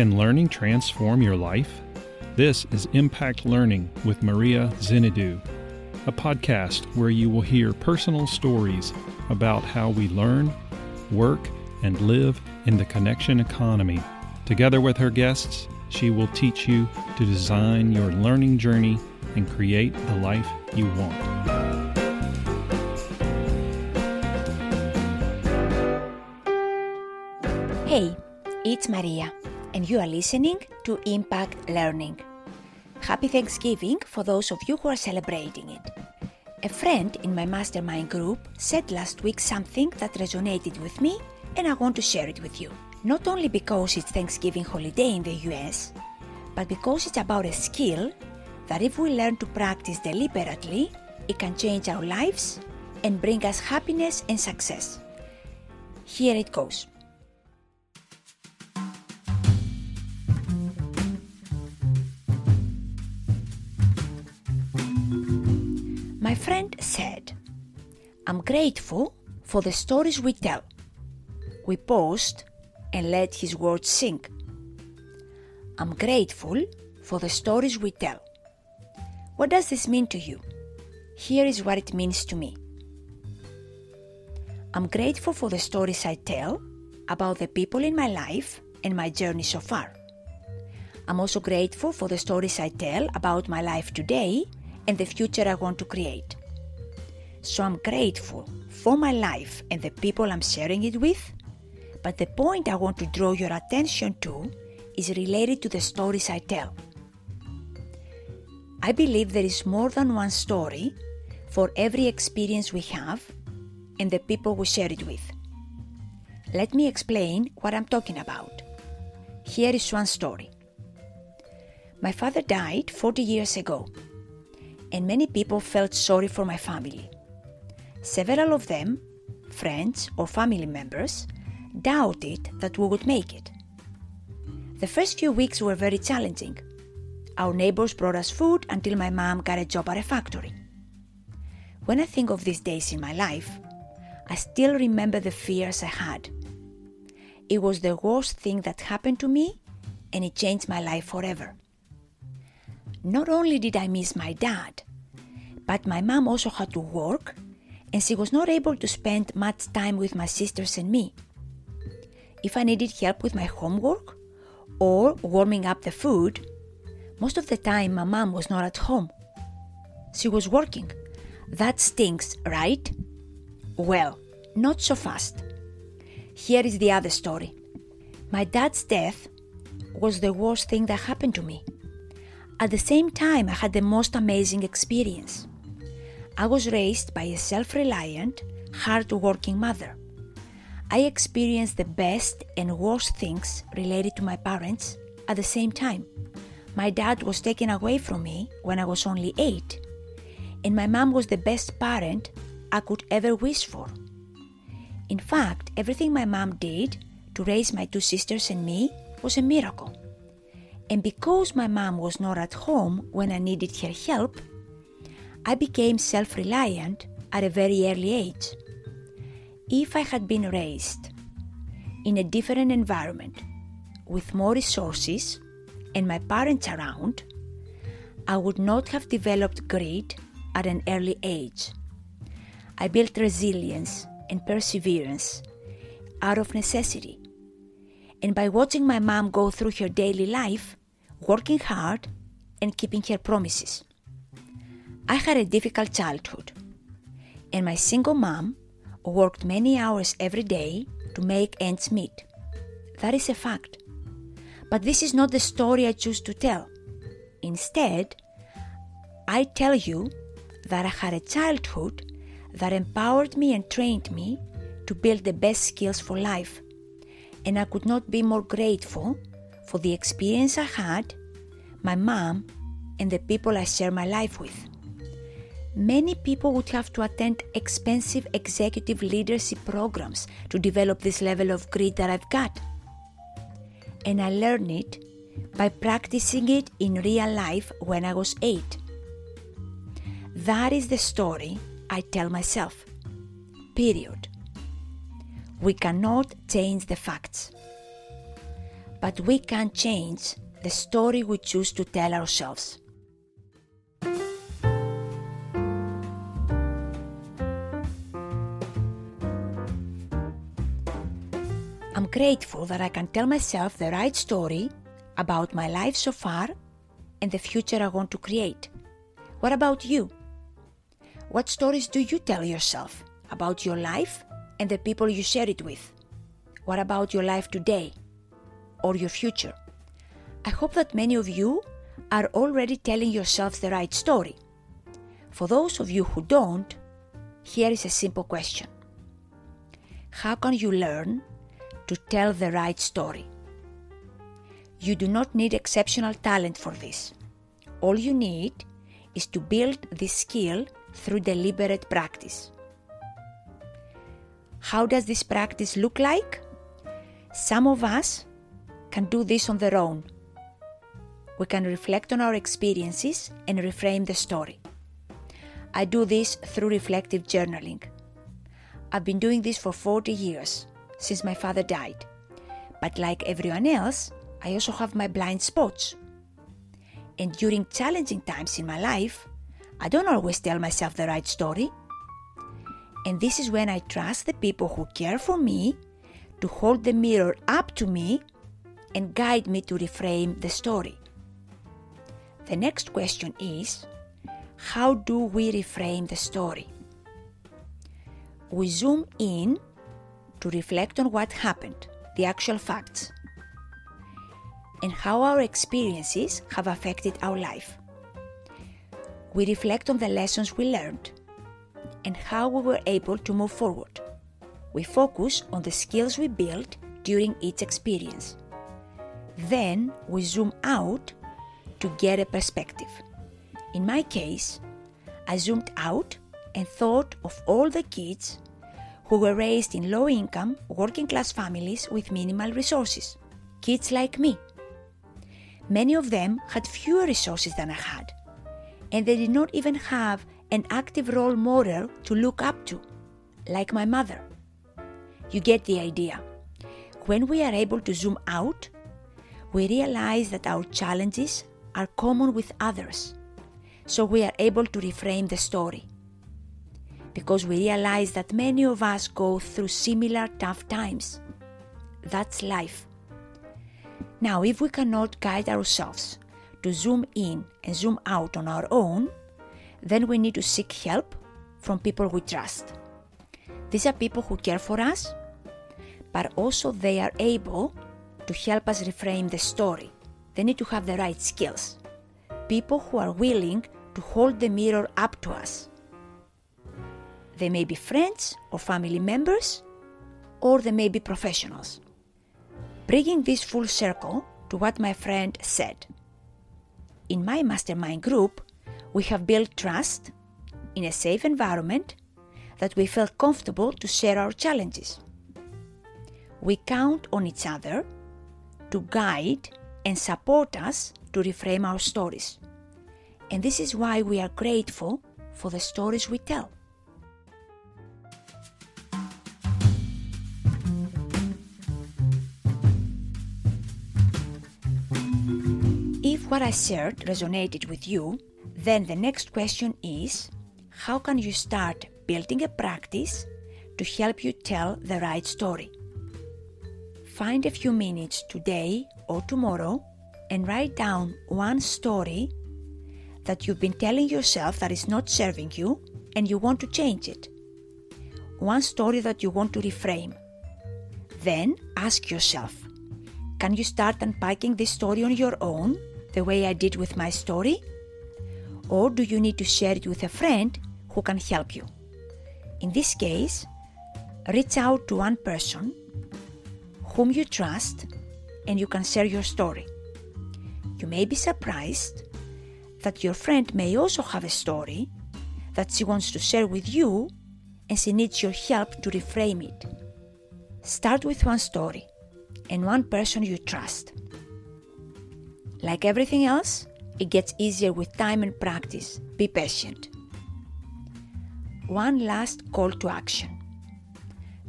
Can learning transform your life? This is Impact Learning with Maria Zinadu, a podcast where you will hear personal stories about how we learn, work, and live in the connection economy. Together with her guests, she will teach you to design your learning journey and create the life you want. Hey, it's Maria, and you are listening to Impact Learning. Happy Thanksgiving for those of you who are celebrating it. A friend in my mastermind group said last week something that resonated with me, and I want to share it with you. Not only because it's Thanksgiving holiday in the US, but because it's about a skill that if we learn to practice deliberately, it can change our lives and bring us happiness and success. Here it goes. My friend said, I'm grateful for the stories we tell. We paused and let his words sink. I'm grateful for the stories we tell. What does this mean to you? Here is what it means to me. I'm grateful for the stories I tell about the people in my life and my journey so far. I'm also grateful for the stories I tell about my life today and the future I want to create. So I'm grateful for my life and the people I'm sharing it with, but the point I want to draw your attention to is related to the stories I tell. I believe there is more than one story for every experience we have and the people we share it with. Let me explain what I'm talking about. Here is one story. My father died 40 years ago and many people felt sorry for my family. Several of them, friends or family members, doubted that we would make it. The first few weeks were very challenging. Our neighbors brought us food until my mom got a job at a factory. When I think of these days in my life, I still remember the fears I had. It was the worst thing that happened to me, and it changed my life forever. Not only did I miss my dad, but my mom also had to work and she was not able to spend much time with my sisters and me. If I needed help with my homework or warming up the food, most of the time my mom was not at home. She was working. That stinks, right? Well, not so fast. Here is the other story. My dad's death was the worst thing that happened to me. At the same time, I had the most amazing experience. I was raised by a self reliant, hard working mother. I experienced the best and worst things related to my parents at the same time. My dad was taken away from me when I was only eight, and my mom was the best parent I could ever wish for. In fact, everything my mom did to raise my two sisters and me was a miracle. And because my mom was not at home when I needed her help, I became self reliant at a very early age. If I had been raised in a different environment with more resources and my parents around, I would not have developed grit at an early age. I built resilience and perseverance out of necessity. And by watching my mom go through her daily life, working hard, and keeping her promises. I had a difficult childhood, and my single mom worked many hours every day to make ends meet. That is a fact. But this is not the story I choose to tell. Instead, I tell you that I had a childhood that empowered me and trained me to build the best skills for life. And I could not be more grateful for the experience I had, my mom, and the people I share my life with. Many people would have to attend expensive executive leadership programs to develop this level of grit that I've got. And I learned it by practicing it in real life when I was eight. That is the story I tell myself. Period. We cannot change the facts but we can change the story we choose to tell ourselves. I'm grateful that I can tell myself the right story about my life so far and the future I want to create. What about you? What stories do you tell yourself about your life and the people you share it with? What about your life today or your future? I hope that many of you are already telling yourselves the right story. For those of you who don't, here is a simple question How can you learn to tell the right story? You do not need exceptional talent for this. All you need is to build this skill through deliberate practice. How does this practice look like? Some of us can do this on their own. We can reflect on our experiences and reframe the story. I do this through reflective journaling. I've been doing this for 40 years, since my father died. But like everyone else, I also have my blind spots. And during challenging times in my life, I don't always tell myself the right story. And this is when I trust the people who care for me to hold the mirror up to me and guide me to reframe the story. The next question is how do we reframe the story? We zoom in to reflect on what happened, the actual facts, and how our experiences have affected our life. We reflect on the lessons we learned and how we were able to move forward. We focus on the skills we built during each experience. Then we zoom out to get a perspective. In my case, I zoomed out and thought of all the kids who were raised in low income, working class families with minimal resources. Kids like me. Many of them had fewer resources than I had, and they did not even have an active role model to look up to, like my mother. You get the idea. When we are able to zoom out, we realize that our challenges are common with others, so we are able to reframe the story. Because we realize that many of us go through similar tough times. That's life. Now, if we cannot guide ourselves to zoom in and zoom out on our own, then we need to seek help from people we trust. These are people who care for us, but also they are able to help us reframe the story. They need to have the right skills. People who are willing to hold the mirror up to us. They may be friends or family members, or they may be professionals. Bringing this full circle to what my friend said. In my mastermind group, we have built trust in a safe environment that we feel comfortable to share our challenges. We count on each other to guide and support us to reframe our stories. And this is why we are grateful for the stories we tell. If what I shared resonated with you, then the next question is how can you start building a practice to help you tell the right story? Find a few minutes today or tomorrow and write down one story that you've been telling yourself that is not serving you and you want to change it. One story that you want to reframe. Then ask yourself can you start unpacking this story on your own, the way I did with my story? Or do you need to share it with a friend who can help you? In this case, reach out to one person whom you trust and you can share your story. You may be surprised that your friend may also have a story that she wants to share with you and she needs your help to reframe it. Start with one story and one person you trust. Like everything else, it gets easier with time and practice. Be patient. One last call to action.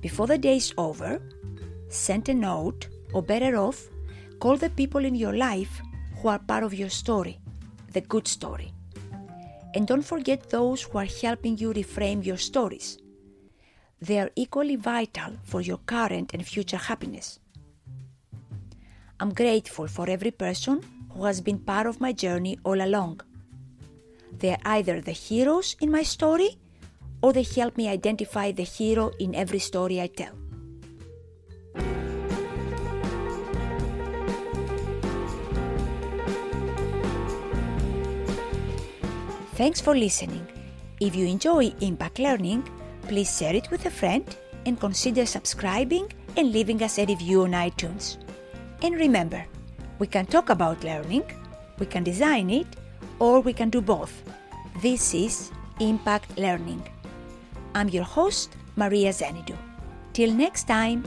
Before the day is over, send a note, or better off, Call the people in your life who are part of your story, the good story. And don't forget those who are helping you reframe your stories. They are equally vital for your current and future happiness. I'm grateful for every person who has been part of my journey all along. They are either the heroes in my story or they help me identify the hero in every story I tell. Thanks for listening. If you enjoy Impact Learning, please share it with a friend and consider subscribing and leaving us a review on iTunes. And remember, we can talk about learning, we can design it, or we can do both. This is Impact Learning. I'm your host, Maria Zenidou. Till next time.